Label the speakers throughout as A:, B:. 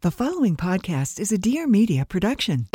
A: The following podcast is a Dear Media production.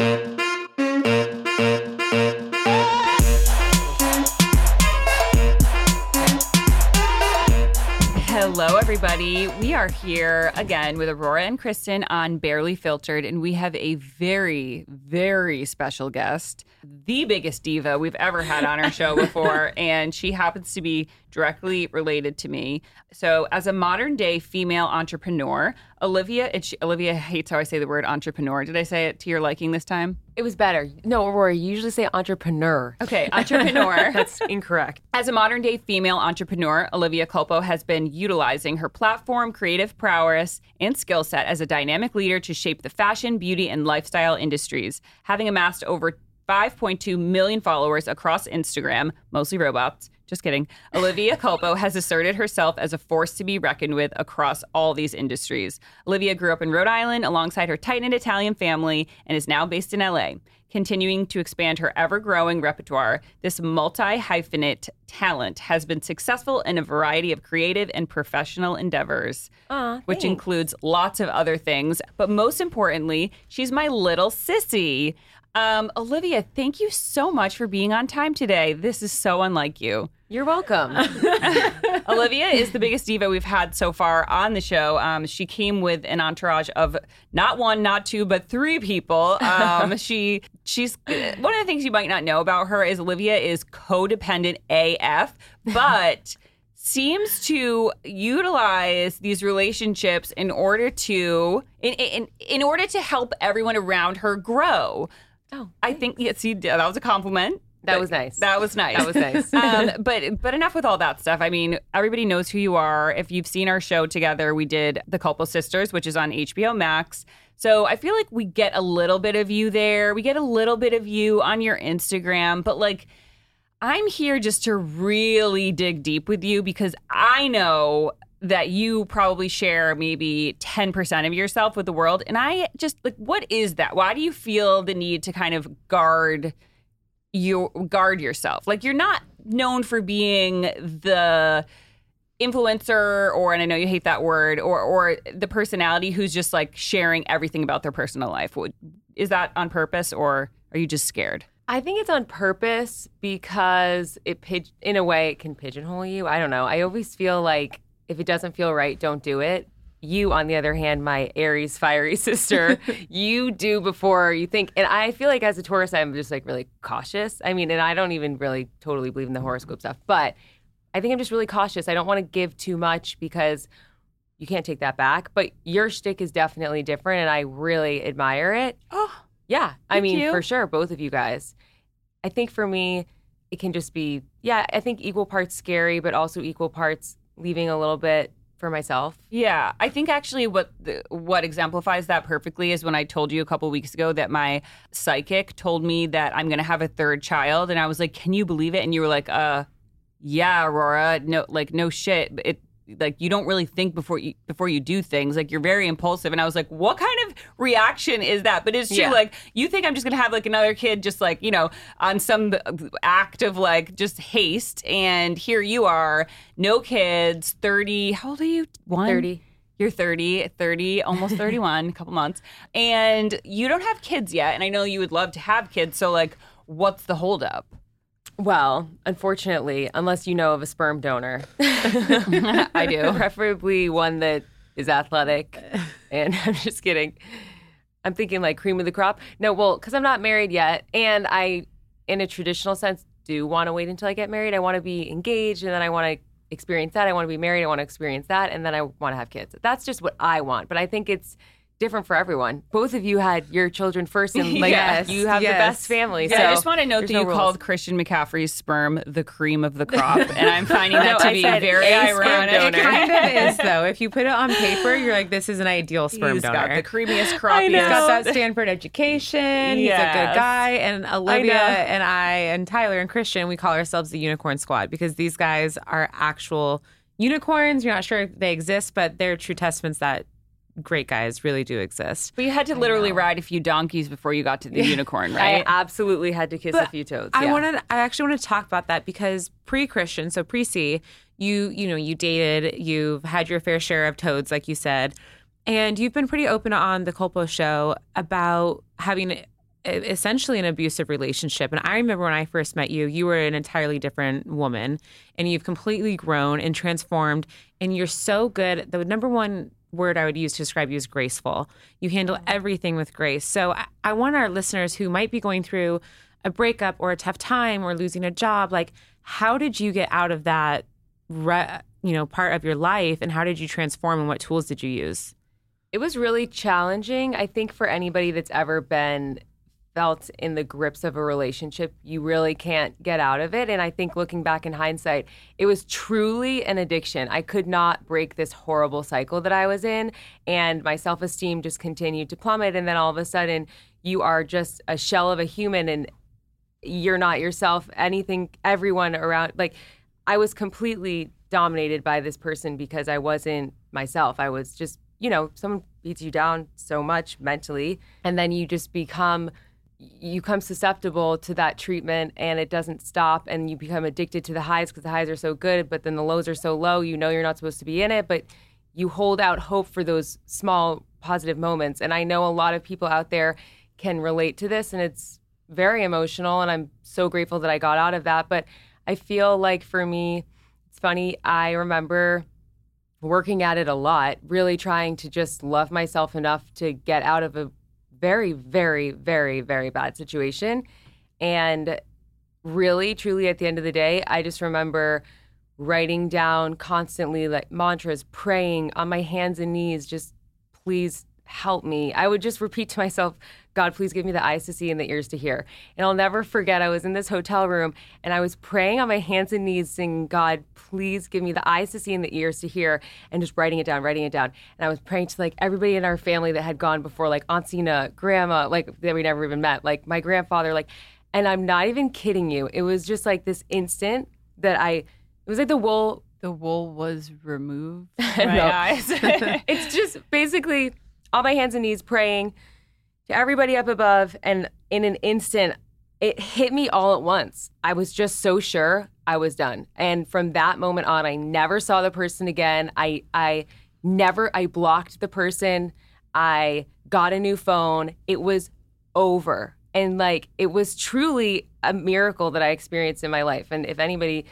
B: Hello, everybody. We are here again with Aurora and Kristen on Barely Filtered, and we have a very, very special guest, the biggest diva we've ever had on our show before, and she happens to be directly related to me. So, as a modern day female entrepreneur, Olivia, she, Olivia hates how I say the word entrepreneur. Did I say it to your liking this time?
C: It was better. No, Aurora, you usually say entrepreneur.
B: Okay, entrepreneur.
C: That's incorrect.
B: As a modern day female entrepreneur, Olivia Culpo has been utilizing her platform, creative prowess, and skill set as a dynamic leader to shape the fashion, beauty, and lifestyle industries, having amassed over 5.2 million followers across Instagram, mostly robots. Just kidding. Olivia Culpo has asserted herself as a force to be reckoned with across all these industries. Olivia grew up in Rhode Island alongside her tight knit Italian family and is now based in LA. Continuing to expand her ever growing repertoire, this multi hyphenate talent has been successful in a variety of creative and professional endeavors,
C: Aw,
B: which
C: thanks.
B: includes lots of other things. But most importantly, she's my little sissy. Um, Olivia, thank you so much for being on time today. This is so unlike you.
C: You're welcome.
B: Olivia is the biggest diva we've had so far on the show. Um, she came with an entourage of not one, not two, but three people. Um, she she's one of the things you might not know about her is Olivia is codependent AF, but seems to utilize these relationships in order to in in, in order to help everyone around her grow.
C: Oh,
B: I think yeah, see that was a compliment.
C: That was nice.
B: That was nice.
C: That was nice.
B: um, but but enough with all that stuff. I mean, everybody knows who you are. If you've seen our show together, we did The Culpo Sisters, which is on HBO Max. So I feel like we get a little bit of you there. We get a little bit of you on your Instagram, but like I'm here just to really dig deep with you because I know that you probably share maybe 10% of yourself with the world. And I just like, what is that? Why do you feel the need to kind of guard you guard yourself? Like you're not known for being the influencer or and I know you hate that word or or the personality who's just like sharing everything about their personal life. Is that on purpose or are you just scared?
C: I think it's on purpose because it in a way it can pigeonhole you. I don't know. I always feel like if it doesn't feel right, don't do it. You, on the other hand, my Aries fiery sister, you do before you think. And I feel like as a Taurus, I'm just like really cautious. I mean, and I don't even really totally believe in the horoscope stuff, but I think I'm just really cautious. I don't want to give too much because you can't take that back. But your shtick is definitely different, and I really admire it.
B: Oh,
C: Yeah, I mean,
B: you.
C: for sure, both of you guys. I think for me, it can just be, yeah, I think equal parts scary, but also equal parts leaving a little bit for myself.
B: Yeah, I think actually what the, what exemplifies that perfectly is when I told you a couple weeks ago that my psychic told me that I'm going to have a third child, and I was like, "Can you believe it?" And you were like, "Uh, yeah, Aurora, no, like no shit, it." Like you don't really think before you before you do things. Like you're very impulsive, and I was like, "What kind of reaction is that?" But it's true.
C: Yeah.
B: Like you think I'm just gonna have like another kid, just like you know, on some act of like just haste, and here you are, no kids, thirty. How old are you? One.
C: 30.
B: You're 30, 30, almost 31, a couple months. And you don't have kids yet. And I know you would love to have kids. So, like, what's the holdup?
C: Well, unfortunately, unless you know of a sperm donor,
B: I do.
C: preferably one that is athletic. And I'm just kidding. I'm thinking like cream of the crop. No, well, because I'm not married yet, and I, in a traditional sense, do want to wait until I get married. I want to be engaged, and then I want to experience that. I want to be married. I want to experience that, and then I want to have kids. That's just what I want. But I think it's different for everyone. Both of you had your children first, and like
B: Yes,
C: you have the best family.
B: Yeah,
C: so
B: I just want to note that
C: no
B: you
C: rules.
B: called Christian McCaffrey's sperm the cream of the crop, and I'm finding that
C: No,
B: to
C: I
B: be
C: said
B: very ironic.
C: donor.
D: It kind of is though. If you put it on paper, you're like, this is an ideal sperm
B: He's
D: donor.
B: got the creamiest,
C: crop.
D: He's got that Stanford education. He's a good guy. And Olivia
C: know.
D: and I and Tyler and Christian, we call ourselves the Unicorn Squad because these guys are actual unicorns. You're not sure if they exist, but they're true testaments that great guys really do exist.
B: But you had to literally ride a few donkeys before you got to the unicorn, right?
C: I absolutely had to kiss a few toads.
D: I
C: yeah.
D: wanted I actually want to talk about that because pre-Christian, so pre-C, you you know, you dated, you've had your fair share of toads like you said, and you've been pretty open on the Culpo show about having essentially an abusive relationship. And I remember when I first met you, you were an entirely different woman and you've completely grown and transformed and you're so good. The number one word I would use to describe you is graceful. You handle mm. everything with grace. So I, I want our listeners who might be going through a breakup or a tough time or losing a job, like how did you get out of that, re- you know, part of your life, and how did you transform, and what tools did you use?
C: It was really challenging. I think for anybody that's ever been felt in the grips of a relationship, you really can't get out of it. And I think looking back in hindsight, it was truly an addiction. I could not break this horrible cycle that I was in. And my self esteem just continued to plummet. And then all of a sudden, you are just a shell of a human and you're not yourself. Anything, everyone around, like, I was completely dominated by this person because I wasn't myself. I was just, you know, someone beats you down so much mentally, and then you just become you become susceptible to that treatment and it doesn't stop and you become addicted to the highs because the highs are so good but then the lows are so low you know you're not supposed to be in it but you hold out hope for those small positive moments. And i know a lot of people out there can relate to this and it's very emotional and i'm so grateful that i got out of that but i feel like for me it's funny i remember working at it a lot really trying to just love myself enough to get out of a very, very, very, very bad situation. And really, truly, at the end of the day, I just remember writing down constantly like mantras, praying on my hands and knees, just please help me. I would just repeat to myself, God, please give me the eyes to see and the ears to hear. And I'll never forget, I was in this hotel room and I was praying on my hands and knees, saying, God, please give me the eyes to see and the ears to hear, and just writing it down, writing it down. And I was praying to like everybody in our family that had gone before, like Aunt Sina, grandma, like that we never even met, like my grandfather, like, and I'm not even kidding you. It was just like this instant that I, it was like the wool
B: the wool was removed. My eyes.
C: it's just basically on my hands and knees praying to everybody up above and in an instant it hit me all at once. I was just so sure i was done. And from that moment on i never saw the person again. I i never i blocked the person. I got a new phone. It was over. And like it was truly a miracle that i experienced in my life. And if anybody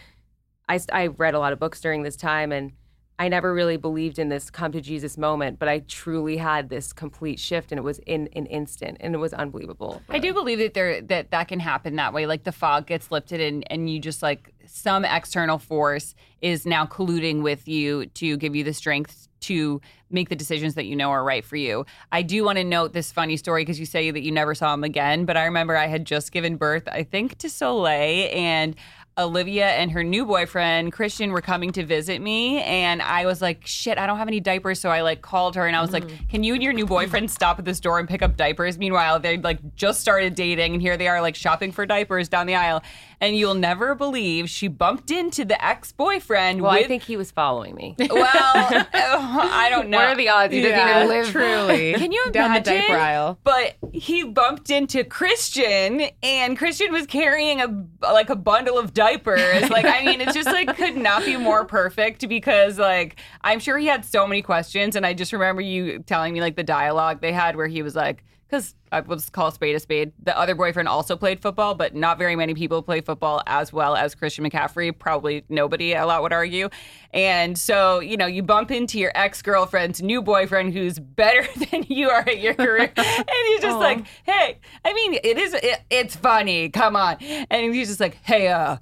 C: I, I read a lot of books during this time and I never really believed in this come to Jesus moment, but I truly had this complete shift and it was in an instant and it was unbelievable.
B: I do believe that there that that can happen that way. Like the fog gets lifted and and you just like some external force is now colluding with you to give you the strength to make the decisions that you know are right for you. I do want to note this funny story because you say that you never saw him again, but I remember I had just given birth, I think, to Soleil and Olivia and her new boyfriend Christian were coming to visit me, and I was like, "Shit, I don't have any diapers." So I like called her and I was like, mm-hmm. "Can you and your new boyfriend stop at this door and pick up diapers?" Meanwhile, they like just started dating, and here they are like shopping for diapers down the aisle. And you'll never believe she bumped into the ex-boyfriend.
C: well,
B: with,
C: I think he was following me.
B: Well, I don't know.
C: What are the odds? He doesn't even live.
D: truly.
B: Can you
D: down the diaper aisle?
B: But he bumped into Christian, and Christian was carrying a like a bundle of diapers. Like, I mean, it's just like could not be more perfect because like I'm sure he had so many questions, and I just remember you telling me like the dialogue they had where he was like. because I was call a spade a spade. The other boyfriend also played football, but not very many people play football as well as Christian McCaffrey. Probably nobody, a lot would argue. And so, you know, you bump into your ex girlfriend's new boyfriend who's better than you are at your career. and he's just like, hey, I mean, it is, it, it's funny. Come on. And he's just like, hey, uh,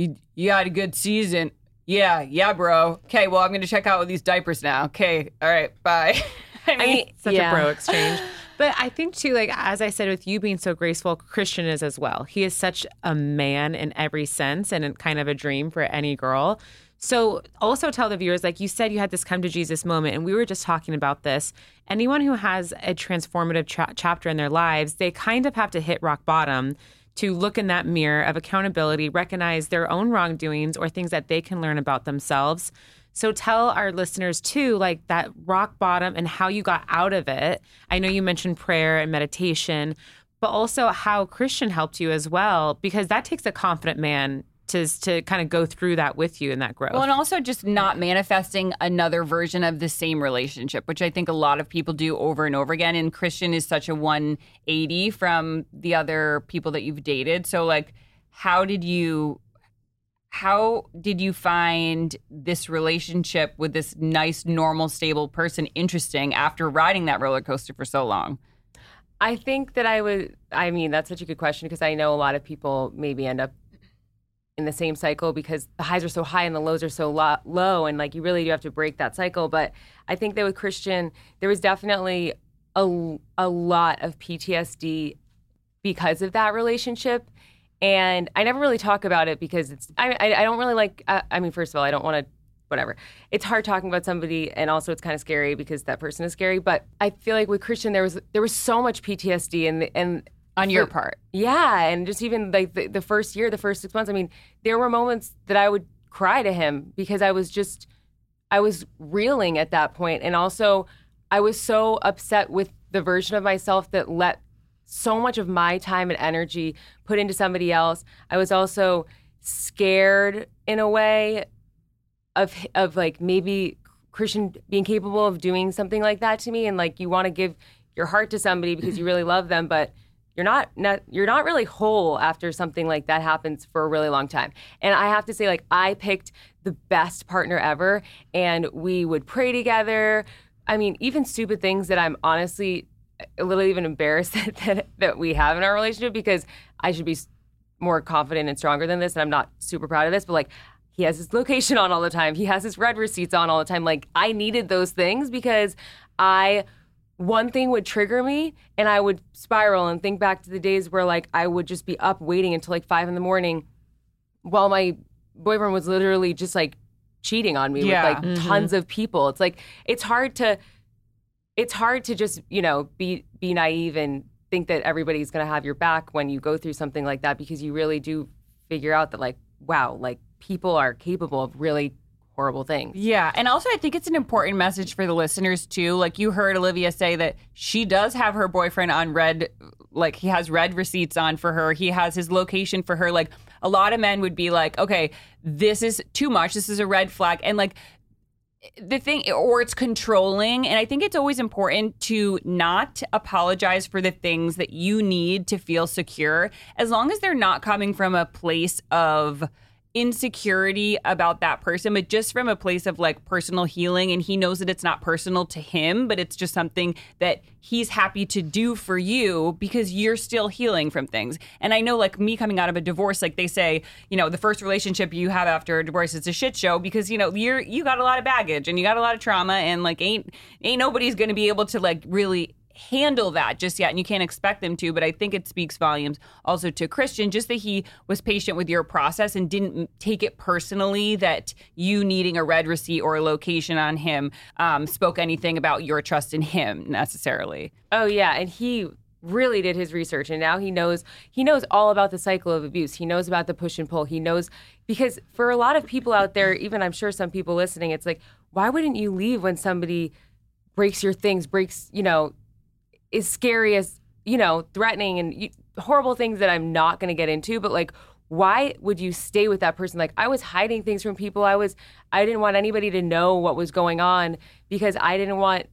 B: you, you had a good season. Yeah, yeah, bro. Okay, well, I'm going to check out with these diapers now. Okay, all right, bye. I mean,
C: I
D: such
C: yeah.
D: a bro exchange. But I think too, like as I said, with you being so graceful, Christian is as well. He is such a man in every sense, and kind of a dream for any girl. So also tell the viewers, like you said, you had this come to Jesus moment, and we were just talking about this. Anyone who has a transformative cha- chapter in their lives, they kind of have to hit rock bottom to look in that mirror of accountability, recognize their own wrongdoings or things that they can learn about themselves. So tell our listeners too, like that rock bottom and how you got out of it. I know you mentioned prayer and meditation, but also how Christian helped you as well, because that takes a confident man to to kind of go through that with you in that growth.
B: Well, and also just not manifesting another version of the same relationship, which I think a lot of people do over and over again. And Christian is such a 180 from the other people that you've dated. So, like, how did you how did you find this relationship with this nice, normal, stable person interesting after riding that roller coaster for so long?
C: I think that I would. I mean, that's such a good question because I know a lot of people maybe end up in the same cycle because the highs are so high and the lows are so lo- low, and like you really do have to break that cycle. But I think that with Christian, there was definitely a a lot of PTSD because of that relationship. And I never really talk about it because it's I I, I don't really like. I, I mean, first of all, I don't want to whatever. It's hard talking about somebody, and also it's kind of scary because that person is scary. But I feel like with Christian, there was there was so much PTSD, and and
B: On your part.
C: yeah, and just even like the, the first year, the first six months. I mean, there were moments that I would cry to him because I was just I was reeling at that point, and also I was so upset with the version of myself that let so much of my time and energy put into somebody else. I was also scared in a way of of like maybe Christian being capable of doing something like that to me, and like you want to give your heart to somebody because you really love them, but you're not, not you're not really whole after something like that happens for a really long time. And I have to say, like I picked the best partner ever, and we would pray together. I mean, even stupid things that I'm honestly a little even embarrassed that, that, that we have in our relationship because I should be more confident and stronger than this. And I'm not super proud of this, but like he has his location on all the time. He has his read receipts on all the time. Like I needed those things because I one thing would trigger me and I would spiral and think back to the days where like I would just be up waiting until like five in the morning while my boyfriend was literally just like cheating on me
B: Yeah.
C: with like mm-hmm. tons of people. It's like it's hard to it's hard to just, you know, be be naive and think that everybody's going to have your back when you go through something like that because you really do figure out that like wow, like people are capable of really horrible things.
B: Yeah. And also, I think it's an important message for the listeners, too. Like you heard Olivia say that she does have her boyfriend on red, like he has read receipts on for her. He has his location for her. Like a lot of men would be like, okay, this is too much. This is a red flag. And like, the thing or it's controlling and i think it's always important to not apologize for the things that you need to feel secure as long as they're not coming from a place of insecurity about that person but just from a place of like personal healing and he knows that it's not personal to him but it's just something that he's happy to do for you because you're still healing from things. And i know like me coming out of a divorce like they say you know the first relationship you have after a divorce is a shit show because you know you're you got a lot of baggage and you got a lot of trauma and like ain't ain't nobody's gonna be able to like really handle that just yet and you can't expect them to but i think it speaks volumes also to christian just that he was patient with your process and didn't take it personally that you needing a read receipt or a location on him um, spoke anything about your trust in him necessarily
C: Oh yeah, and he really did his research and now he knows he knows all about the cycle of abuse. He knows about the push and pull. He knows because for a lot of people out there, even I'm sure some people listening, it's like, why wouldn't you leave when somebody breaks your things, breaks, you know, is scary as, you know, threatening and you, horrible things that I'm not going to get into, but like why would you stay with that person? Like I was hiding things from people. I was I didn't want anybody to know what was going on because I didn't want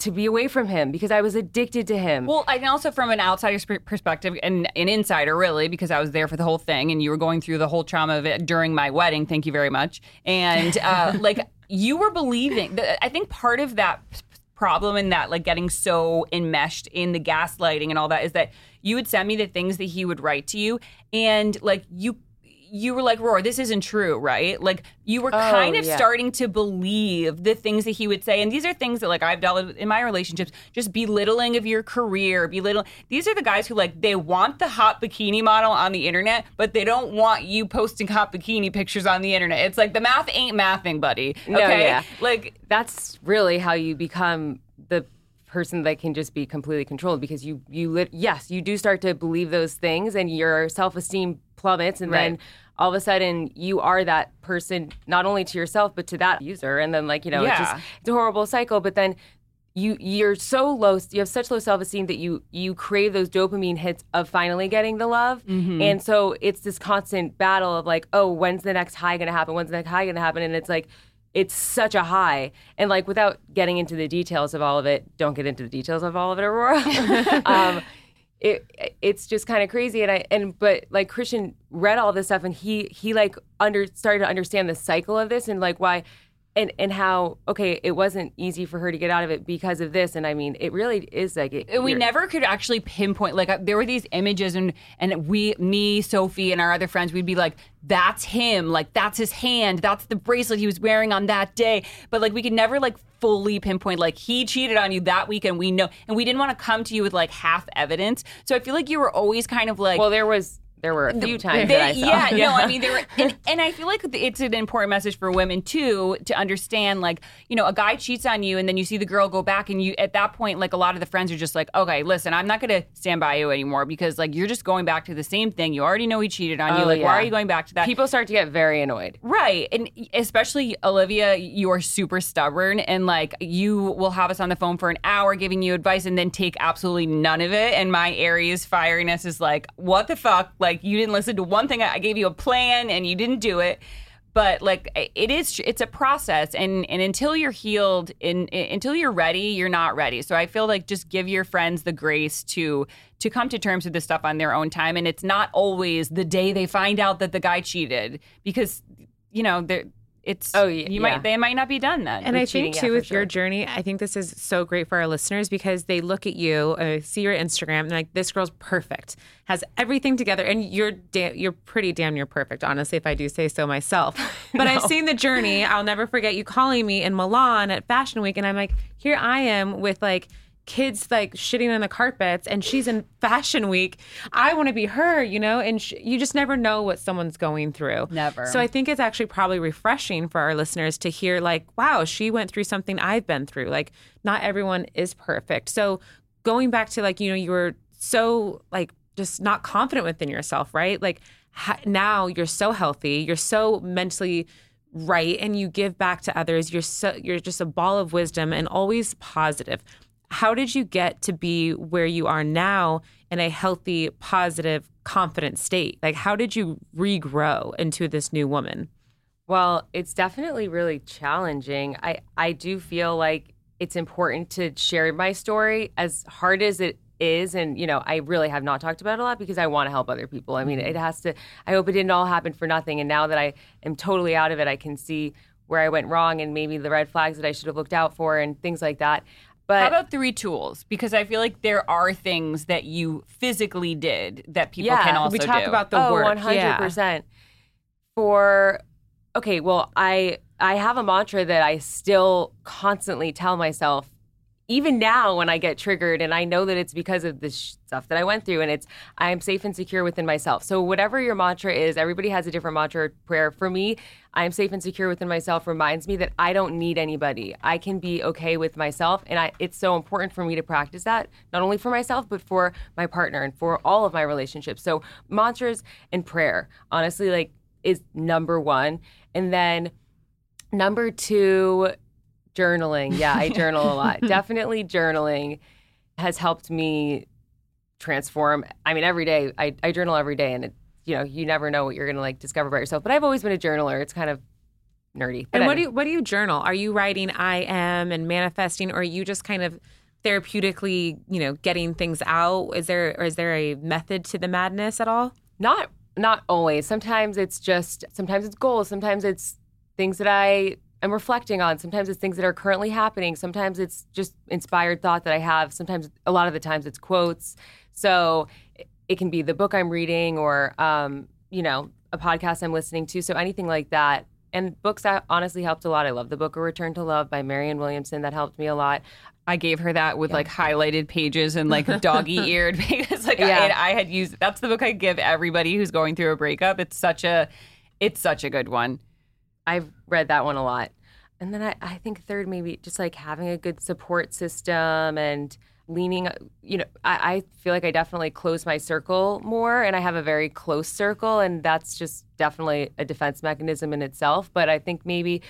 C: to be away from him because I was addicted to him.
B: Well, and also from an outsider's perspective and an insider, really, because I was there for the whole thing and you were going through the whole trauma of it during my wedding. Thank you very much. And uh, like you were believing, I think part of that problem in that like getting so enmeshed in the gaslighting and all that is that you would send me the things that he would write to you and like you you were like, Roar, this isn't true, right? Like you were oh, kind of
C: yeah.
B: starting to believe the things that he would say. And these are things that like I've dealt with in my relationships, just belittling of your career, belittle these are the guys who like they want the hot bikini model on the internet, but they don't want you posting hot bikini pictures on the internet. It's like the math ain't mathing, buddy. Okay.
C: No, yeah.
B: Like
C: that's really how you become the person that can just be completely controlled because you you lit, yes you do start to believe those things and your self-esteem plummets and then
B: Right.
C: All of a sudden you are that person not only to yourself but to that user. And then like you know it's just it's a horrible cycle. But then you you're so low you have such low self-esteem that you you crave those dopamine hits of finally getting the love.
B: Mm-hmm.
C: and so it's this constant battle of like oh when's the next high gonna happen? When's the next high gonna happen? And it's like it's such a high. And like without getting into the details of all of it don't get into the details of all of it aurora. Um, it it's just kind of crazy and i and but like christian read all this stuff and he he like under started to understand the cycle of this and like why and and how okay it wasn't easy for her to get out of it because of this. And i mean it really is like it,
B: And we never could actually pinpoint like uh, there were these images and and we me sophie and our other friends we'd be like that's him. Like that's his hand. That's the bracelet he was wearing on that day. But like we could never like fully pinpoint like he cheated on you that week and we know and we didn't want to come to you with like half evidence. So i feel like you were always kind of like
C: well there was there were a few times
B: they-
C: that i saw
B: yeah, no, I mean, there were, and, and I feel like it's an important message for women too to understand. Like, you know, a guy cheats on you, and then you see the girl go back, and you at that point, like a lot of the friends are just like, okay, listen, I'm not going to stand by you anymore because like you're just going back to the same thing. You already know he cheated on you.
C: Oh,
B: Like, why are you going back to that?
C: people start to get very annoyed
B: Right. And especially Olivia, you are super stubborn and like you will have us on the phone for an hour giving you advice and then take absolutely none of it. And my Aries fieriness is like, what the fuck? Like you didn't listen to one thing. I gave you a plan and you didn't do it. But like it is, it's a process, and and until you're healed, in, in until you're ready, you're not ready. So I feel like just give your friends the grace to to come to terms with this stuff on their own time, and it's not always the day they find out that the guy cheated, because you know they're it's
C: Oh, yeah,
B: you
C: yeah.
B: might they might not be done then.
D: And I think too,
C: for
D: with your journey, I think this is so great for our listeners because they look at you, uh, see your Instagram, and like, "This girl's perfect, has everything together," and you're da- you're pretty damn near perfect, honestly, if I do say so myself. But I've seen the journey. I'll never forget you calling me in Milan at Fashion Week, and I'm like, here I am with like kids like shitting on the carpets and she's in fashion week. I want to be her you know and sh- you just never know what someone's going through.
B: Never.
D: so i think it's actually probably refreshing for our listeners to hear like wow she went through something i've been through. Like not everyone is perfect. So going back to like you know you were so like just not confident within yourself right? Like ha- now you're so healthy you're so mentally right and you give back to others. You're so you're just a ball of wisdom and always positive how did you get to be where you are now in a healthy positive confident state like how did you regrow into this new woman
C: Well, it's definitely really challenging. I I do feel like it's important to share my story as hard as it is and you know, I really have not talked about it a lot because I want to help other people. I mean, it has to I hope it didn't all happen for nothing and now that I am totally out of it, I can see where I went wrong and maybe the red flags that I should have looked out for and things like that. But
B: How about three tools? Because I feel like there are things that you physically did that people
C: Yeah,
B: can also do.
D: we talk
B: do.
D: about the
C: oh,
D: work
C: 100%. For okay, well, I I have a mantra that I still constantly tell myself even now when I get triggered and I know that it's because of the stuff that I went through and it's I am safe and secure within myself. So whatever your mantra is, everybody has a different mantra or prayer. For me, I am safe and secure within myself reminds me that I don't need anybody. I can be okay with myself and I it's so important for me to practice that not only for myself but for my partner and for all of my relationships. So mantras and prayer, honestly like is number 1 and then number 2 journaling. Yeah, I journal a lot. Definitely journaling has helped me transform. I mean, every day I, I journal every day, and it, you know, you never know what you're gonna like discover about yourself. But I've always been a journaler. It's kind of nerdy. But
D: And what
C: anyway.
D: do you what do you journal? Are you writing I am and manifesting, or are you just kind of therapeutically, you know, getting things out? Is there or is there a method to the madness at all?
C: not not always sometimes it's just sometimes it's goals sometimes it's things that i am reflecting on. Sometimes it's things that are currently happening. Sometimes it's just inspired thought that i have. Sometimes a lot of the times it's quotes. So it- can be the book i'm reading or um, you know a podcast i'm listening to. So anything like that. And books that honestly helped a lot. I love the book a return to love by marianne williamson. That helped me a lot.
B: I gave her that with like highlighted pages and like doggy eared pages. Like
C: Yeah.
B: I, I had used that's the book I give everybody who's going through a breakup. It's such a it's such a good one.
C: I've read that one a lot. And then I, I think third, maybe just like having a good support system and leaning, you know, I, I feel like I definitely close my circle more and I have a very close circle. And that's just definitely a defense mechanism in itself. But I think maybe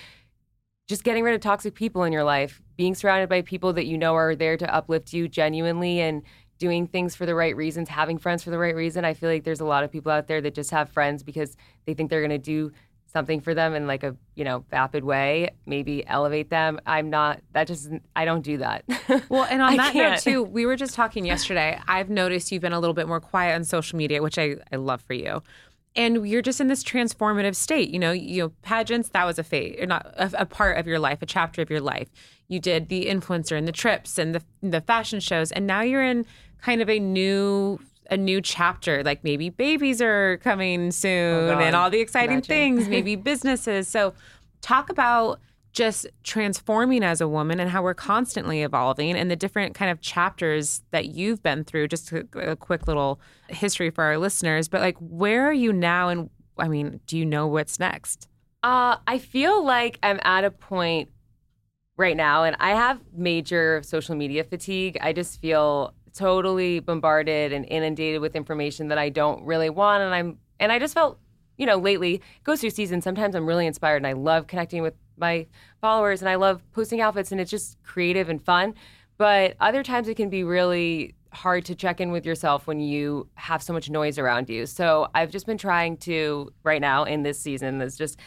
C: just getting rid of toxic people in your life, being surrounded by people that you know are there to uplift you genuinely and doing things for the right reasons, having friends for the right reason. I feel like there's a lot of people out there that just have friends because they think they're going to do something for them in like a, you know, vapid way, maybe elevate them. I'm not that just I don't do that.
D: Well, and on that note
C: can't.
D: too, we were just talking yesterday. I've noticed you've been a little bit more quiet on social media, which I, I love for you. And you're just in this transformative state. You know, you know, pageants, that was a phase, or not a, a part of your life, a chapter of your life. You did the influencer and the trips and the the fashion shows, and now you're in kind of a new a new chapter. Like maybe babies are coming soon,
C: God.
D: and all the exciting
C: Imagine.
D: things. Maybe businesses. So, talk about just transforming as a woman and how we're constantly evolving and the different kind of chapters that you've been through just a, a quick little history for our listeners but like where are you now and i mean do you know what's next
C: Uh, I feel like I'm at a point right now, and I have major social media fatigue. I just feel totally bombarded and inundated with information that I don't really want, and I'm and I just felt, you know, lately goes through seasons. Sometimes I'm really inspired, and I love connecting with my followers, and I love posting outfits, and it's just creative and fun. But other times it can be really hard to check in with yourself when you have so much noise around you. So I've just been trying to right now in this season is just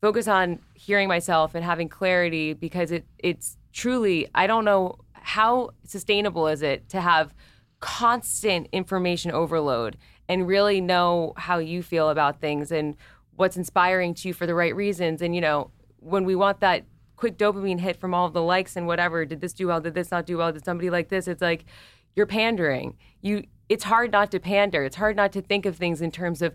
C: focus on hearing myself and having clarity because it it's truly I don't know how sustainable is it to have constant information overload and really know how you feel about things and what's inspiring to you for the right reasons? And you know when we want that quick dopamine hit from all of the likes and whatever did this do well? Did this not do well? Did somebody like this? It's like you're pandering. You it's hard not to pander. It's hard not to think of things in terms of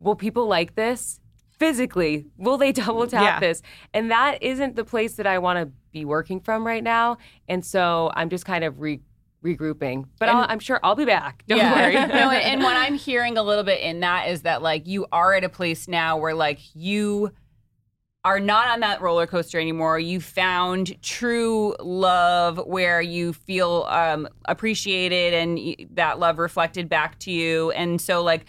C: will people like this physically will they double tap
D: Yeah.
C: this and that isn't the place that i want to be working from right now and so i'm just kind of re- regrouping but I'll, i'm sure i'll be back don't worry
B: no, and, and what I'm hearing a little bit in that is that like you are at a place now where like you are not on that roller coaster anymore. You found true love where you feel um, appreciated and that love reflected back to you. And so, like,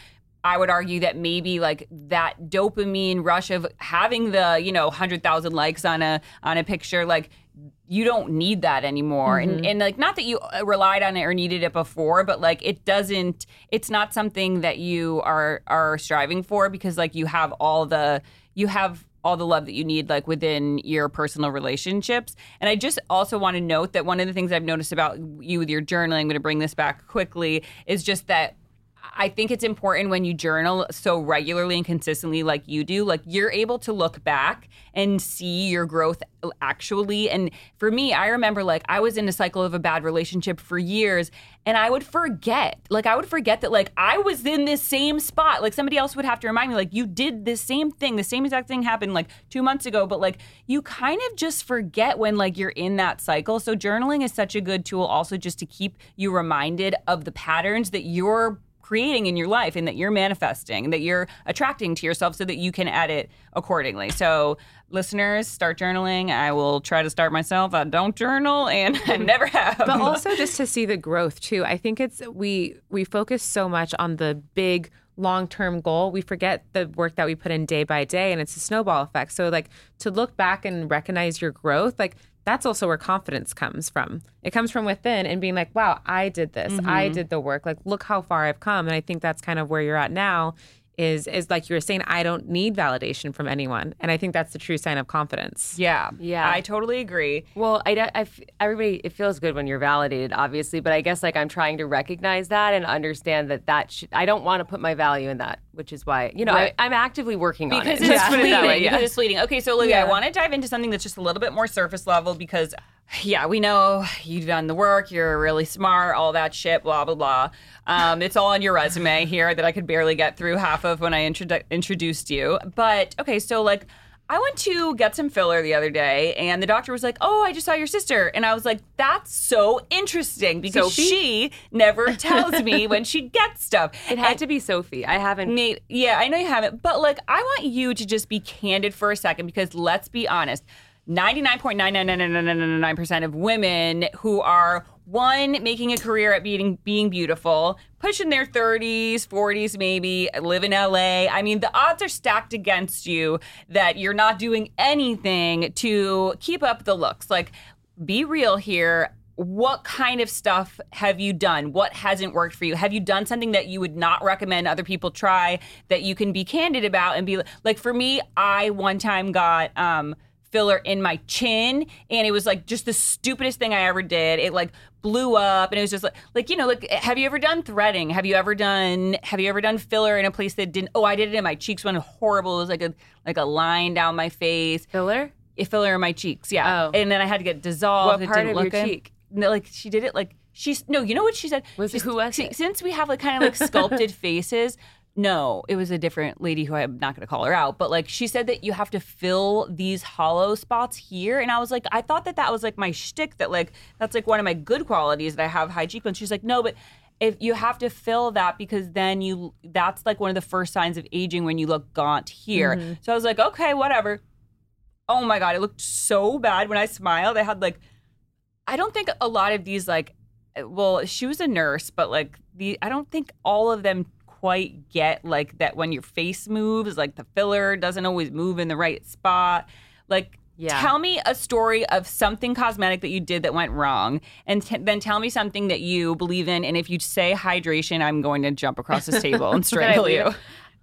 B: I would argue that maybe like that dopamine rush of having the you know hundred thousand likes on a on a picture, like you don't need that anymore. And, and like not that you uh, relied on it or needed it before but like it doesn't it's not something that you are are striving for because like you have all the you have all the love that you need like within your personal relationships. And i just also want to note that one of the things i've noticed about you with your journaling i'm going to bring this back quickly is just that I think it's important when you journal so regularly and consistently, like you do, like you're able to look back and see your growth actually. And for me, I remember like I was in a cycle of a bad relationship for years and I would forget, like, I would forget that like I was in this same spot. Like somebody else would have to remind me, like, you did this same thing, the same exact thing happened like two months ago. But like you kind of just forget when like you're in that cycle. So journaling is such a good tool also just to keep you reminded of the patterns that you're creating in your life and that you're manifesting and that you're attracting to yourself so that you can edit accordingly. So, listeners, start journaling. I will try to start myself. I don't journal and I mm. never have.
D: but also just to see the growth too i think it's we we focus so much on the big long-term goal we forget the work that we put in day by day and it's a snowball effect so like to look back and recognize your growth like that's also where confidence comes from. It comes from within and being like wow i did this. I mm-hmm. did the work. Like look how far i've come. And i think that's kind of where you're at now is is like you were saying, I don't need validation from anyone, and I think that's the true sign of confidence.
B: Yeah.
C: Yeah.
B: I totally agree.
C: Well, I, I f- everybody, it feels good when you're validated, obviously, but I guess like I'm trying to recognize that and understand that that sh- I don't want to put my value in that, which is why you know
B: Right.
C: I, I'm actively working on
B: because
C: it.
B: it's
C: Let's put it
B: fleeting.
C: that way,
B: Because it's fleeting. Okay, so Olivia, I want to dive into something that's just a little bit more surface level because, yeah, we know you've done the work, you're really smart, all that shit, blah blah blah. Um, it's all on your resume here that I could barely get through half of when I introdu- introduced you. But okay, so like. I went to get some filler the other day, and the doctor was like, "Oh, I just saw your sister," and I was like, "That's so interesting because
C: Sophie?
B: she never tells me when she gets stuff."
C: It had to be Sophie. I haven't.
B: Yeah, I know you haven't, but like, I want you to just be candid for a second because let's be honest. 99.99999% of women who are one making a career at being being beautiful, pushing their 30s, 40s maybe, live in LA. I mean, the odds are stacked against you that you're not doing anything to keep up the looks. Like be real here what kind of stuff have you done? What hasn't worked for you? Have you done something that you would not recommend other people try that you can be candid about and be like for me, I one time got um filler in my chin and it was like just the stupidest thing I ever did. It like blew up and it was just like like you know like have you ever done threading? Have you ever done have you ever done filler in a place that didn't oh I did it in my cheeks one horrible. It was like a like a line down my face
C: Filler?
B: a filler in my cheeks. Yeah,
C: Oh.
B: and then I had to get dissolved.
C: What
B: It
C: part
B: didn't
C: of your cheek?
B: No, like she did it like she's no. You know what she said?
C: Was it- who was it?
B: Since we have like kind of like sculpted faces. No, it was a different lady who I'm not going to call her out, but like she said that you have to fill these hollow spots here, and I was like, I thought that that was like my shtick. That like that's like one of my good qualities that I have high cheekbones. She's like, no, but if you have to fill that because then you that's like one of the first signs of aging when you look gaunt here.
C: Mm-hmm.
B: So I was like, okay, whatever oh my god, it looked so bad when I smiled. I had like, I don't think a lot of these like, well, she was a nurse, but like the, I don't think all of them quite get like that when your face moves, like the filler doesn't always move in the right spot. Like,
C: Yeah.
B: tell me a story of something cosmetic that you did that went wrong, and t- then tell me something that you believe in. And if you say hydration, I'm going to jump across this table and strangle you.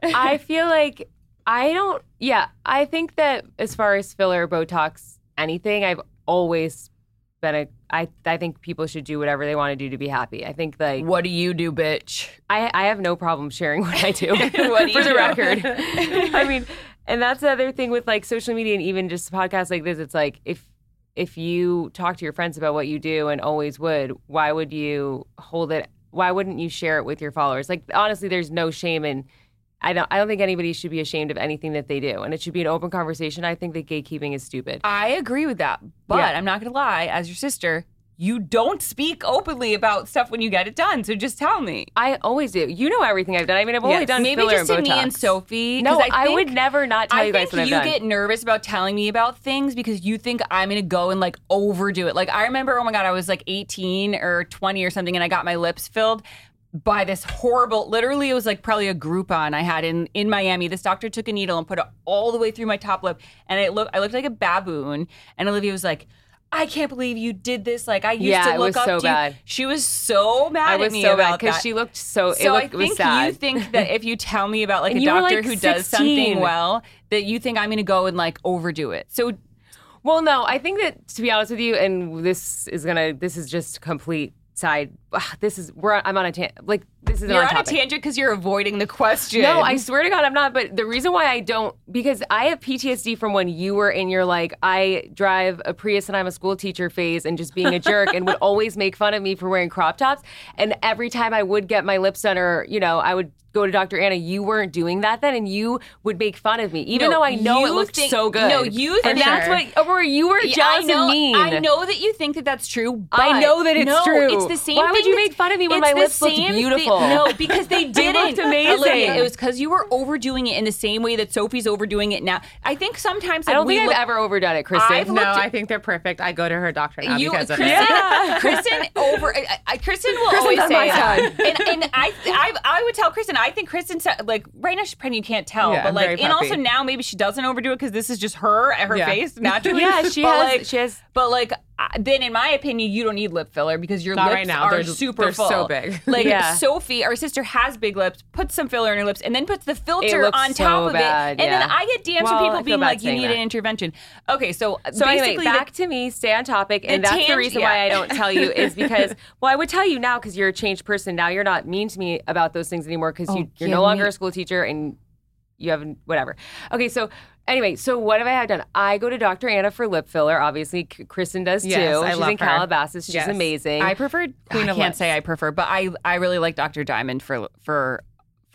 C: I feel like I don't. Yeah, I think that as far as filler, Botox, anything, I've always been a. I I think people should do whatever they want to do to be happy. I think like
B: What do you do, bitch?
C: I I have no problem sharing what I do.
B: What do
C: for the
B: do?
C: record. I mean, and that's the other thing with like social media and even just podcasts like this. It's like if if you talk to your friends about what you do and always would, why would you hold it? Why wouldn't you share it with your followers? Like honestly, there's no shame in. I don't. I don't think anybody should be ashamed of anything that they do, and it should be an open conversation. I think that gatekeeping is stupid.
B: I agree with that. But
C: Yeah.
B: I'm not going to lie, as your sister, you don't speak openly about stuff when you get it done. So just tell me.
C: I always do. You know everything I've done. I mean, I've only done
B: Maybe just to
C: and
B: me and Sophie.
C: No,
B: 'cause
C: I, would never not tell
B: I
C: you guys
B: think
C: what I've
B: you
C: done.
B: get nervous about telling me about things because you think I'm gonna go and like overdo it. Like I remember, oh my god, I was like 18 or 20 or something, and I got my lips filled by this horrible. Literally, it was like probably a Groupon I had in in Miami. This doctor took a needle and put it all the way through my top lip, and it looked I looked like a baboon. And Olivia was like. I can't believe you did this. Like I used
C: Yeah,
B: to
C: it
B: look
C: was
B: up
C: so
B: to you.
C: bad.
B: She was so mad
C: I
B: at
C: was
B: me
C: so
B: about
C: because she looked so. It,
B: So
C: looked,
B: I think you think that if you tell me about like
C: And
B: a doctor
C: like,
B: who does something well, that you think I'm going to go and like overdo it. So
C: Well, no, I think that to be honest with you, and this is gonna, this is just complete side. Ah, this is we're I'm on a tangent. Like this is
B: you're
C: on
B: on a tangent because you're avoiding the question.
C: No, I swear to God, I'm not. But the reason why I don't, because I have PTSD from when you were in your like, I drive a Prius and I'm a school teacher phase and just being a jerk and would always make fun of me for wearing crop tops. And every time I would get my lips done or, you know, I would go to Dr. Anna, you weren't doing that then and you would make fun of me, even
B: No,
C: though I know it looked
B: think-
C: so good.
B: no, you
C: And
B: think-
C: that's what, or you were
B: Yeah,
C: jealous
B: I know,
C: mean.
B: I know that you think that that's true. But
C: I know that it's
B: no,
C: true.
B: It's the same.
C: Why would
B: thing
C: you
B: that's-
C: make fun of me when
B: it's
C: my
B: the
C: lips looked
B: same thing-
C: beautiful?
B: No, because they
C: They
B: didn't.
C: looked amazing.
B: Olivia, it was because you were overdoing it in the same way that Sophie's overdoing it now. I think sometimes
C: I don't
B: we
C: think I've
B: look-
C: ever overdone it, Kristen.
B: I've
D: No,
B: looked-
D: I think they're perfect. I go to her doctor now
B: you,
D: because of
B: Kristen,
D: it.
B: Kristen over. I, I, Kristen will
C: Kristen's
B: always say
C: my
B: that,
C: side.
B: and, and I, I, I would tell Kristen. I think Kristen said like right now she's pregnant. You can't tell,
D: Yeah,
B: but like, and also now maybe she doesn't overdo it because this is just her at her
D: Yeah.
B: face naturally.
C: Yeah, she
B: But,
C: has-
B: Like,
C: she has-
B: But like, I- then in my opinion, you don't need lip filler because your
D: Not
B: lips
D: right now.
B: are
D: They're-
B: super
D: they're
B: full.
D: so big.
B: Like
C: Yeah.
B: Sophie, our sister, has big lips. Puts some filler in her lips, and then puts the filter
C: looks
B: on
C: so
B: top of
C: bad,
B: it. And then. I get DMs
C: Well,
B: from people being like, "You need
C: that.
B: an intervention." Okay, so
C: So
B: basically,
C: anyway,
B: the-
C: back to me. Stay on topic, and
B: The
C: that's the reason
B: yeah.
C: why I don't tell you is because well, I would tell you now because you're a changed person. Now you're not mean to me about those things anymore because you, oh,
B: you're
C: no longer
B: me-
C: a school teacher and you have whatever. Okay, so anyway, so what have I had done? I go to Dr. Anna for lip filler. Obviously, Kristen does too.
D: Yes, I
C: She's
D: love
C: in
D: her.
C: Calabasas. She's
D: Yes.
C: amazing.
B: I prefer.
D: Queen
B: I
D: of
B: can't
D: lips.
B: say I prefer, but I I really like Dr. Diamond for for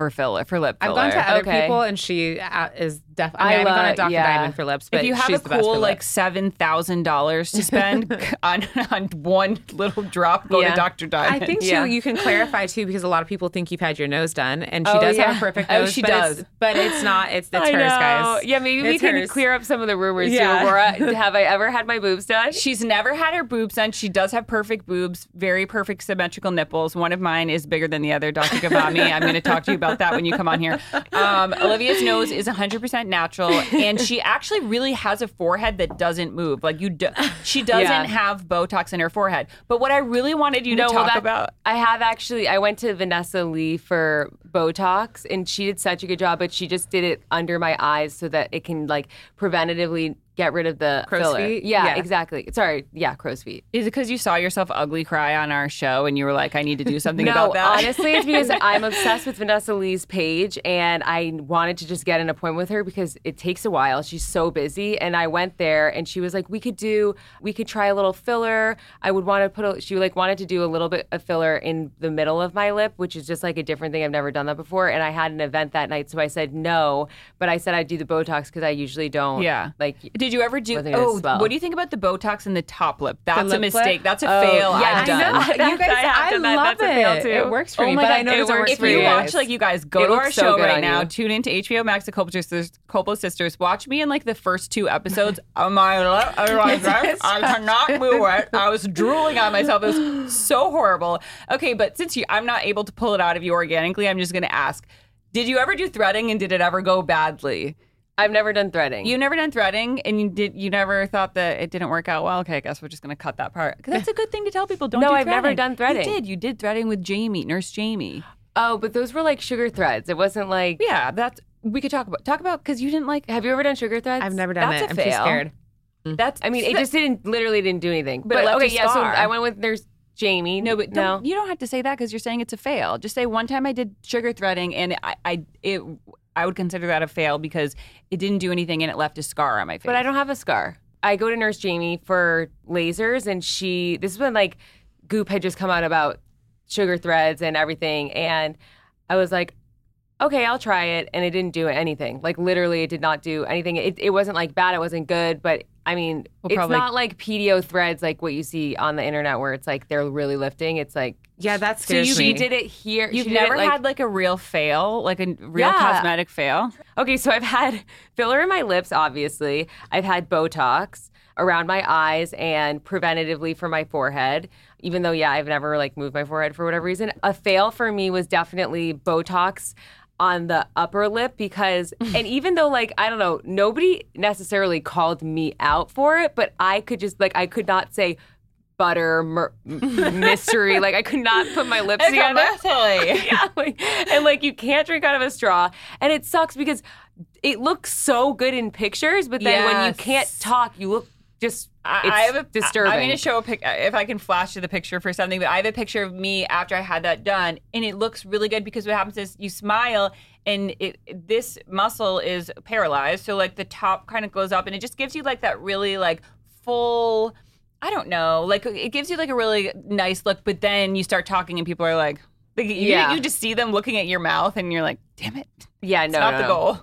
B: for filler for lip filler.
D: I've gone to other
C: Okay.
D: people, and she uh, is definitely. I, mean, I haven't gone to Dr.
C: yeah.
D: Diamond for lips, but
B: if you have a cool like seven thousand dollars to spend on on one little drop, go
C: Yeah.
B: to Dr. Diamond.
D: I think too.
C: Yeah.
D: You can clarify too because a lot of people think you've had your nose done, and she
C: Oh,
D: does have a perfect
B: Oh,
D: nose.
B: she
D: but it's-
B: does.
D: but it's not. It's it's
C: I
D: hers,
C: know.
D: guys.
C: Yeah, maybe we
D: It's
C: can
D: hers.
C: clear up some of the rumors
D: Yeah.
C: too. Laura, have I ever had my boobs done?
B: She's never had her boobs done. She does have perfect boobs, very perfect symmetrical nipples. One of mine is bigger than the other, Dr. Ghavami. I'm going to talk to you about that when you come on here. Um, Olivia's nose is 100% natural, and she actually really has a forehead that doesn't move. Like you, do, she doesn't
C: Yeah.
B: have Botox in her forehead. But what I really wanted you to
C: No,
B: talk
C: well, that-
B: about.
C: I have actually. I went to Vanessa Lee for Botox, and she did such a good job. But she just did it under my eyes so that it can like preventatively get rid of the
D: Crow's
C: filler.
D: feet?
C: Yeah,
D: Yeah.
C: exactly. Sorry, yeah, crow's feet.
B: Is it because you saw yourself ugly cry on our show and you were like, I need to do something
C: no,
B: about that?
C: honestly, it's because I'm obsessed with Vanessa Lee's page, and I wanted to just get an appointment with her because it takes a while. She's so busy, and I went there, and she was like, "We could do, we could try a little filler. I would want to put, a, she like wanted to do a little bit of filler in the middle of my lip, which is just like a different thing. I've never done that before, and I had an event that night, so I said no, but I said I'd do the Botox because I usually don't.
B: Yeah.
C: like
B: Did you ever do? Oh,
C: swell.
B: what do you think about the Botox in the top lip? That's a
D: lip flip?
B: mistake. That's a
C: Oh,
B: fail.
C: yeah,
B: I've
C: I
B: done.
C: know.
D: you guys,
C: I
D: I,
C: done that.
D: love
C: That's a fail,
D: it.
C: too.
D: It works for
C: Oh
D: me,
C: my
D: but
C: God,
D: I know
C: it
D: it
C: works
B: if
D: for
C: for
B: you
C: you
B: watch
C: guys.
B: like you guys go
C: It
B: to our
C: so
B: show right now
C: you.
B: tune into hbo max the Culpo sisters Culpo sisters watch me in like the first two episodes of my lip I was like, I cannot move it I was drooling on myself it was so horrible okay but since you I'm not able to pull it out of you organically I'm just gonna ask did you ever do threading and did it ever go badly
C: I've never done threading.
B: you never done threading and you did you never thought that it didn't work out well okay I guess we're just gonna cut that part. Cause that's a good thing to tell people don't
C: No,
B: do
C: I've never done threading.
B: you did you did threading with Jamie nurse Jamie
C: oh, but those were like sugar threads. It wasn't like.
B: Yeah, that's we could talk about talk about because you didn't like.
C: Have you ever done sugar threads?
D: I've never done
B: That's
D: it.
B: a
D: I'm too scared.
B: That's
C: I mean, it just didn't literally didn't do anything.
B: But it left
C: okay,
B: a
C: yeah. So. I went with there's Jamie.
B: no, but
C: no.
B: you don't have to say that because you're saying it's a fail. Just say one time I did sugar threading and I, I it I would consider that a fail because it didn't do anything and it left a scar on my face.
C: But I don't have a scar. I go to Nurse Jamie for lasers, and she. This is when like Goop had just come out about sugar threads and everything, and I was like, okay, I'll try it, and it didn't do anything. Like literally, it did not do anything. It, it wasn't like bad. It wasn't good, but. I mean,
B: Well,
C: it's
B: probably-
C: not like PDO threads like what you see on the internet where it's like they're really lifting. It's like
D: Yeah, that's
C: so you, she did it here.
B: You've never
C: like,
B: had like a real fail, like a real
C: Yeah.
B: cosmetic fail.
C: Okay, so I've had filler in my lips, obviously. I've had Botox around my eyes and preventatively for my forehead. Even though, yeah, I've never like moved my forehead for whatever reason. A fail for me was definitely Botox on the upper lip because, and even though like I don't know, nobody necessarily called me out for it, but I could just like I could not say butter mer- mystery like I could not put my lips together. yeah, like, and like you can't drink out of a straw, and it sucks because it looks so good in pictures, but then when you can't talk, you look just
B: I-
C: it's
B: I have a
C: disturbing.
B: I'm going to show a pic if I can flash you the picture for something. But I have a picture of me after I had that done, and it looks really good because what happens is you smile, and it this muscle is paralyzed, so like the top kind of goes up, and it just gives you like that really like full. I don't know, like it gives you like a really nice look. But then you start talking, and people are like, like you,
C: Yeah.
B: you just see them looking at your mouth, and you're like, damn it,
C: yeah,
B: it's
C: no,
B: not
C: no,
B: the
C: no.
B: goal.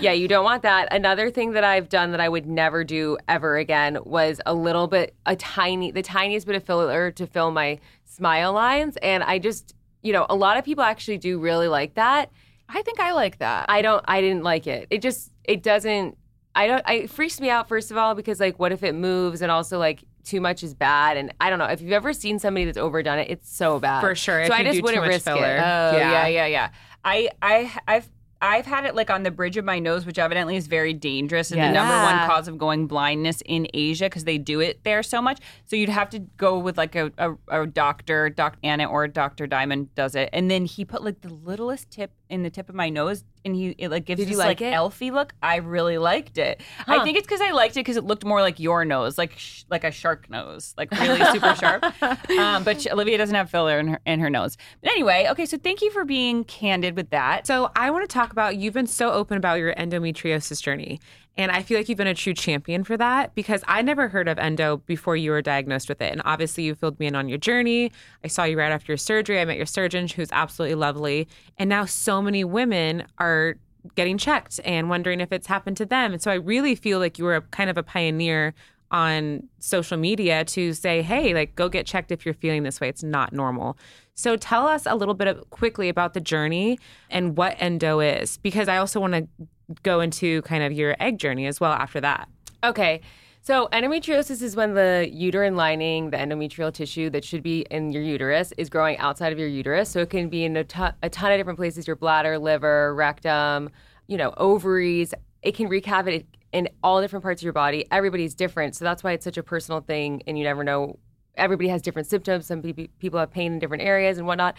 C: Yeah, you don't want that. Another thing that I've done that I would never do ever again was a little bit, a tiny, the tiniest bit of filler to fill my smile lines, and I just, you know, a lot of people actually do really like that.
B: I think I like that.
C: I don't. I didn't like it. It just. It doesn't. I don't. I, it freaks me out first of all because like, what if it moves? And also like, too much is bad. And I don't know if you've ever seen somebody that's overdone it. It's so bad
D: For sure,
C: So I just wouldn't risk
D: filler.
C: it.
B: Oh yeah,
D: Yeah.
B: yeah, yeah. I I I've I've had it like on the bridge of my nose, which evidently is very dangerous and
C: Yes.
B: the number one cause of going blindness in Asia because they do it there so much. So you'd have to go with like a, a, a doctor, Doc Anna or Dr. Diamond does it. And then he put like the littlest tip in the tip of my nose and he it like gives
C: Did you like
B: like elfy look. I really liked it. I think it's because I liked it because it looked more like your nose, like sh- like a shark nose, like really super sharp. Um, but she, Olivia doesn't have filler in her in her nose. But anyway, okay. So thank you for being candid with that.
D: So I want to talk about you've been so open about your endometriosis journey. And I feel like you've been a true champion for that because I never heard of endo before you were diagnosed with it. And obviously you filled me in on your journey. I saw you right after your surgery. I met your surgeon who's absolutely lovely. And now so many women are getting checked and wondering if it's happened to them. And so I really feel like you were a, kind of a pioneer on social media to say, hey, like go get checked if you're feeling this way. It's not normal. So tell us a little bit of, quickly about the journey and what endo is, because I also want to go into kind of your egg journey as well after that.
C: Okay. So endometriosis is when the uterine lining, the endometrial tissue that should be in your uterus, is growing outside of your uterus. So it can be in a ton, a ton of different places: your bladder, liver, rectum, you know, ovaries. It can wreak havoc in all different parts of your body. Everybody's different, so that's why it's such a personal thing, and you never know. Everybody has different symptoms. Some peop- people have pain in different areas and whatnot.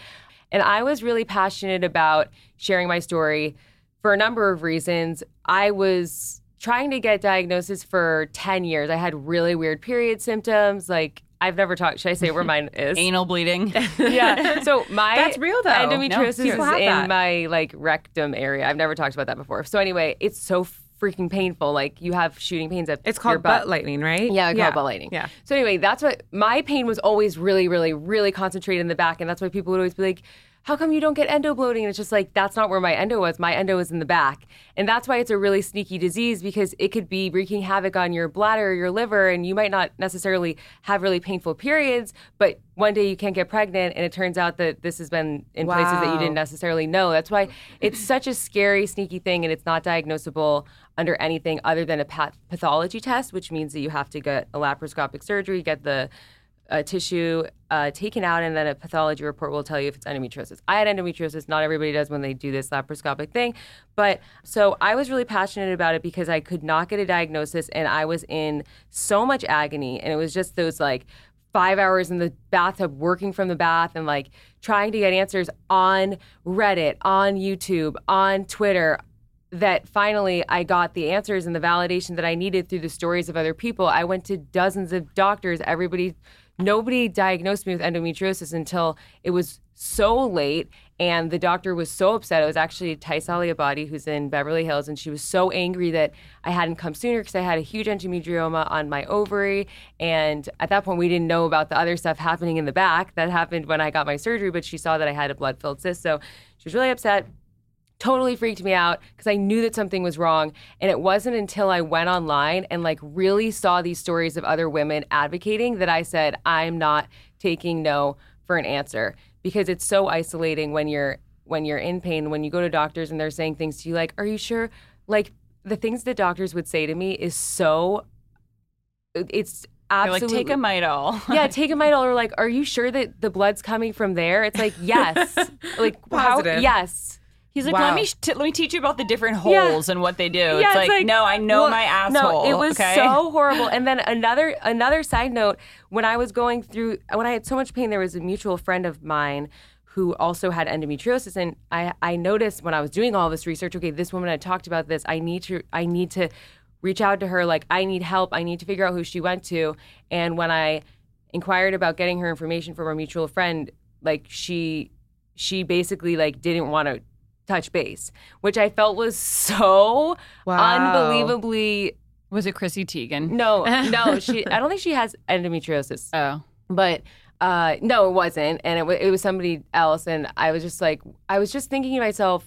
C: And I was really passionate about sharing my story for a number of reasons. I was trying to get diagnosis for 10 years. I had really weird period symptoms. Like, I've never talked, should I say where mine is?
B: Anal bleeding.
C: yeah. So my
D: That's real, though.
C: Endometriosis
D: No, people
C: is in
D: that.
C: my like rectum area. I've never talked about that before. So anyway, it's so freaking painful. Like you have shooting pains at
D: It's
C: your
D: called
C: butt.
D: butt lightning, right?
C: Yeah, I call it butt lightning.
D: Yeah.
C: So anyway, that's what my pain was always really, really, really concentrated in the back, and that's why people would always be like, "How come you don't get endo bloating?" And it's just like that's not where my endo was. My endo was in the back, and that's why it's a really sneaky disease because it could be wreaking havoc on your bladder or your liver, and you might not necessarily have really painful periods, but one day you can't get pregnant, and it turns out that this has been in places that you didn't necessarily know. That's why it's such a scary, sneaky thing, and it's not diagnosable under anything other than a path- pathology test, which means that you have to get a laparoscopic surgery, get the uh, tissue uh, taken out, and then a pathology report will tell you if it's endometriosis. I had endometriosis. Not everybody does when they do this laparoscopic thing. But so I was really passionate about it because I could not get a diagnosis, and I was in so much agony. And it was just those like, five hours in the bathtub working from the bath and like trying to get answers on Reddit, on YouTube, on Twitter. That finally I got the answers and the validation that I needed through the stories of other people. I went to dozens of doctors. Everybody, nobody diagnosed me with endometriosis until it was so late. And the doctor was so upset. It was actually Thais Aliabadi, who's in Beverly Hills, and she was so angry that I hadn't come sooner because I had a huge endometrioma on my ovary. And at that point, we didn't know about the other stuff happening in the back. That happened when I got my surgery, but she saw that I had a blood filled cyst. So she was really upset totally freaked me out because I knew that something was wrong. And it wasn't until I went online and like really saw these stories of other women advocating that I said, I'm not taking no for an answer because it's so isolating when you're when you're in pain, when you go to doctors and they're saying things to you like, Are you sure? Like the things that doctors would say to me is so it's
B: They're
C: absolutely
B: like, take a Midol.
C: yeah, take a Midol or like, are you sure that the blood's coming from there? It's like, yes. like, how?
D: Positive.
C: Yes.
B: He's like,
D: Wow.
B: let me sh- t- let me teach you about the different
C: Yeah.
B: holes and what they do. It's, like, no, I know
C: well,
B: my asshole.
C: No, it was
B: okay?
C: so horrible. And then another another side note, when I was going through when I had so much pain, there was a mutual friend of mine who also had endometriosis and I, I noticed when I was doing all this research, okay, this woman had talked about this. I need to I need to reach out to her like I need help. I need to figure out who she went to. And when I inquired about getting her information from our mutual friend, like she she basically like didn't want to touch base, which I felt was so
D: Wow.
C: unbelievably
B: Was it Chrissy Teigen?
C: no, no, she I don't think she has endometriosis.
B: Oh.
C: But uh, no, it wasn't, and it, wa it was somebody else. And I was just like, I was just thinking to myself,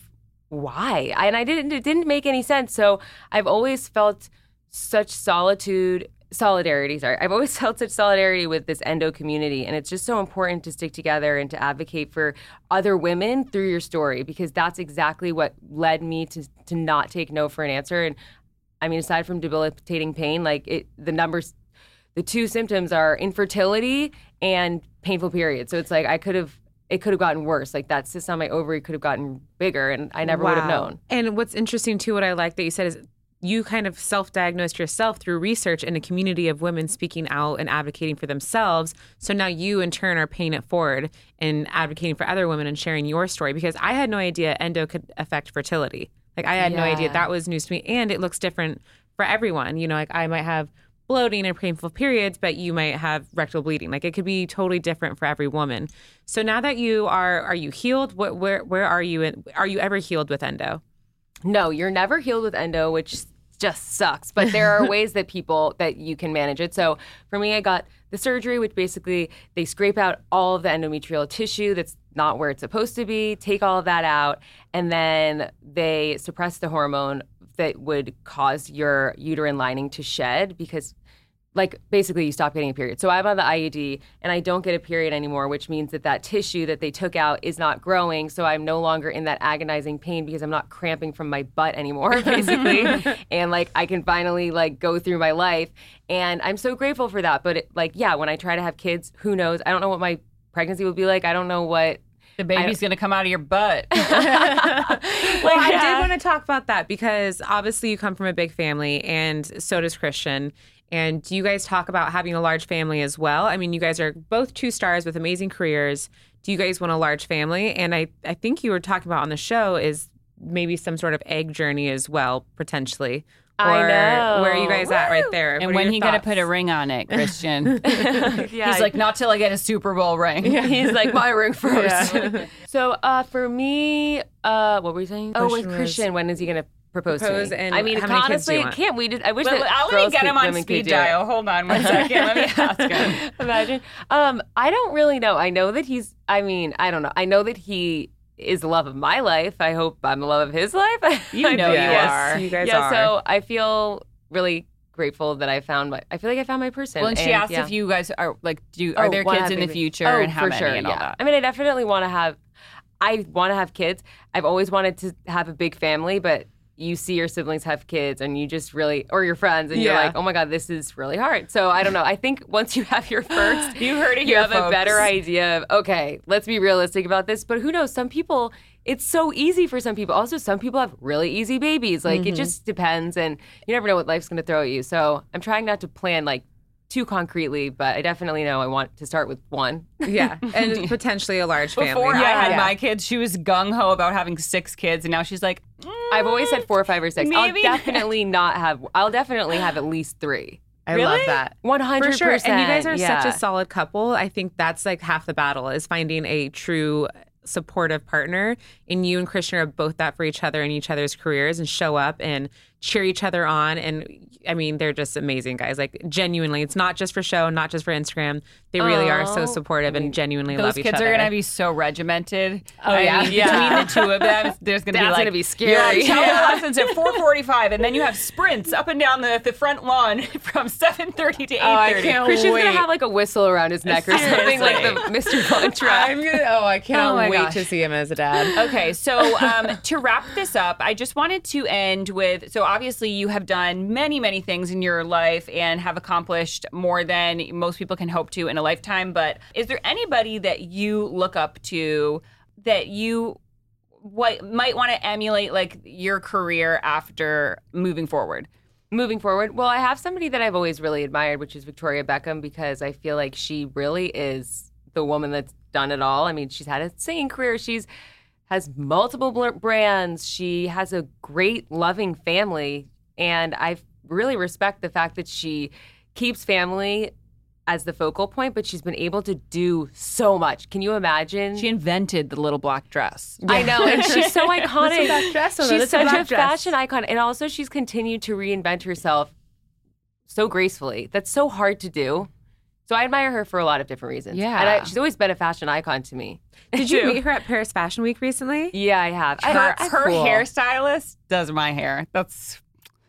C: why? I, and I didn't. It didn't make any sense. So I've always felt such solitude, solidarity. Sorry, I've always felt such solidarity with this endo community, and it's just so important to stick together and to advocate for other women through your story because that's exactly what led me to to not take no for an answer. And I mean, aside from debilitating pain, like it, the numbers the two symptoms are infertility and painful periods. So it's like I could have it could have gotten worse. Like that cyst on my ovary could have gotten bigger, and I never would have known.
D: And what's interesting too, what I like that you said is you kind of self-diagnosed yourself through research in a community of women speaking out and advocating for themselves. So now you in turn are paying it forward and advocating for other women and sharing your story because I had no idea endo could affect fertility. Like I had no idea that was news to me and it looks different for everyone. You know, like I might have bloating and painful periods, but you might have rectal bleeding. Like it could be totally different for every woman. So now that you are are you healed? What where where are you in are you ever healed with endo?
C: No, you're never healed with endo, which just sucks. But there are ways that people that you can manage it. So for me, I got the surgery, which basically they scrape out all of the endometrial tissue that's not where it's supposed to be, take all of that out, and then they suppress the hormone that would cause your uterine lining to shed because like basically you stop getting a period. So I'm on the IUD and I don't get a period anymore, which means that that tissue that they took out is not growing. So I'm no longer in that agonizing pain because I'm not cramping from my butt anymore, basically. and like I can finally like go through my life, and I'm so grateful for that. But it, like yeah, when I try to have kids, who knows? I don't know what my pregnancy will be like. I don't know what.
B: The baby's going to come out of your butt.
D: Well, I did want to talk about that because obviously you come from a big family, and so does Christian. And do you guys talk about having a large family as well? I mean, you guys are both two stars with amazing careers. Do you guys want a large family? And I, I think you were talking about on the show is maybe some sort of egg journey as well, potentially.
C: I know.
D: Where are you guys at right there?
B: and
D: What
B: when
D: your
B: he going to put a ring on it, Christian?
C: Yeah,
B: He's like, not till I get a Super Bowl ring.
C: He's like my ring first. so uh, for me, uh, what were you saying? oh, with
D: Question was-
C: Christian, when is he gonna propose,
D: Propose
C: to me?
D: and
C: I mean,
D: how many kids do
C: honestly,
D: you want?
C: can't we? Just, I wish
B: Well,
C: that
B: I'll
C: girls
B: get
C: could-
B: him on
C: women
B: speed
C: do it.
B: dial. Hold on one second. Let me ask him.
C: Imagine. Um, I don't really know. I know that he's. I mean, I don't know. I know that he is the love of my life. I hope I'm the love of his life.
B: You
C: I
B: know you
C: yes.
B: are.
D: You guys
C: yeah.
D: are.
C: So I feel really grateful that I found my. I feel like I found my person.
B: Well, and she asked
C: yeah.
B: if you guys are like, do you, are
C: Oh,
B: there kids
C: have
B: in the future
C: Oh,
B: and how
C: for
B: many
C: sure,
B: and all
C: yeah.
B: that?
C: I mean, I definitely want to have. I want to have kids. I've always wanted to have a big family, but you see your siblings have kids, and you just really, or your friends, and you're like, oh my god, this is really hard. So I don't know. I think once you have your first,
B: You heard it
C: you have a better idea of okay, let's be realistic about this. But who knows? Some people. It's so easy for some people. Also, some people have really easy babies. Like
B: Mm-hmm.
C: it just depends, and you never know what life's going to throw at you. So I'm trying not to plan like too concretely, but I definitely know I want to start with one.
D: yeah, and potentially a large family.
B: Before I had
C: Yeah.
B: my kids, she was gung ho about having six kids, and now she's like, mm,
C: I've always said four, or five, or six.
B: Maybe-
C: I'll definitely not have. I'll definitely have at least three.
D: I
B: Really?
D: love that.
C: One
D: For
C: hundred
D: sure.
C: percent.
D: And you guys are
C: yeah.
D: such a solid couple. I think that's like half the battle is finding a true supportive partner. And you and Christian are both that for each other and each other's careers and show up and cheer each other on. And I mean, they're just amazing guys. Like genuinely, it's not just for show, not just for Instagram. They really are so
C: Oh,
D: supportive and genuinely love each other.
B: Those kids are gonna be so regimented.
D: Oh,
B: I
D: yeah?
B: mean,
C: Yeah.
B: Between the two of them, there's gonna be
C: That's
B: like
C: gonna be scary.
B: have cello lessons at 4:45, and then you have sprints up and down the, the front lawn from 7:30 to 8:30.
D: Oh, I can't
C: Christian's
D: wait.
C: gonna have like a whistle around his neck or something like the Mr. Von Trapp.
D: I'm gonna. Oh, I cannot
B: Oh
D: wait
B: gosh.
D: to see him as a dad.
B: Okay, so um, to wrap this up, I just wanted to end with so obviously you have done many, many things in your life and have accomplished more than most people can hope to in a lifetime. But is there anybody that you look up to that you what might want to emulate like your career after moving forward?
C: Moving forward, well, I have somebody that I've always really admired, which is Victoria Beckham, because I feel like she really is the woman that's done it all. I mean, she's had a singing career. She's has multiple bl- brands. She has a great, loving family, and I really respect the fact that she keeps family as the focal point, but she's been able to do so much. Can you imagine?
B: She invented the little black dress.
C: I know, and she's so iconic.
D: black dress,
C: she's
D: That's
C: such a,
D: dress.
C: fashion icon, and also she's continued to reinvent herself so gracefully. That's so hard to do. So I admire her for a lot of different reasons.
B: Yeah.
C: and I, she's always been a fashion icon to me.
D: Did you meet her at Paris Fashion Week recently?
C: Yeah, I have. I-
B: Her,
C: I-
B: her
C: cool.
B: hairstylist does my hair. That's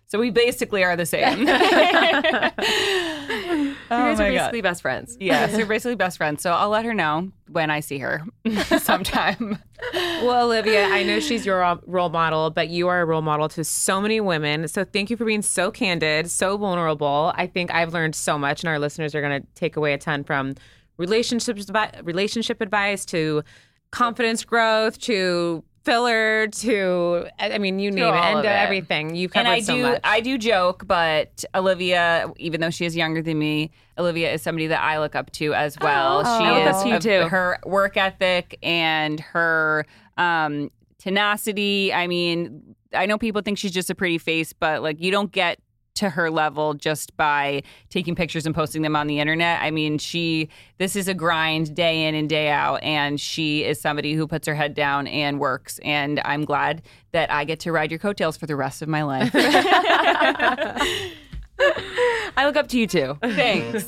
B: so we basically are the same.
C: You
B: oh
C: guys
B: my
C: are
B: God.
C: basically best friends.
B: Yes, we're basically best friends. So I'll let her know when I see her sometime.
D: Well, Olivia, I know she's your role model, but you are a role model to so many women. So thank you for being so candid, so vulnerable. I think I've learned so much, and our listeners are going to take away a ton from relationships, advi- relationship advice to confidence growth to filler to I mean you name it and
B: it.
D: everything. You've covered
B: and I
D: so
B: do
D: much.
B: I do joke, but Olivia, even though she is younger than me, Olivia is somebody that I look up to as well.
C: Oh,
B: she
C: I
B: is
C: you too.
B: her work ethic and her um, tenacity. I mean, I know people think she's just a pretty face, but like you don't get to her level just by taking pictures and posting them on the internet. I mean, she this is a grind day in and day out and she is somebody who puts her head down and works and I'm glad that I get to ride your coattails for the rest of my life.
C: I look up to you too.
B: Thanks.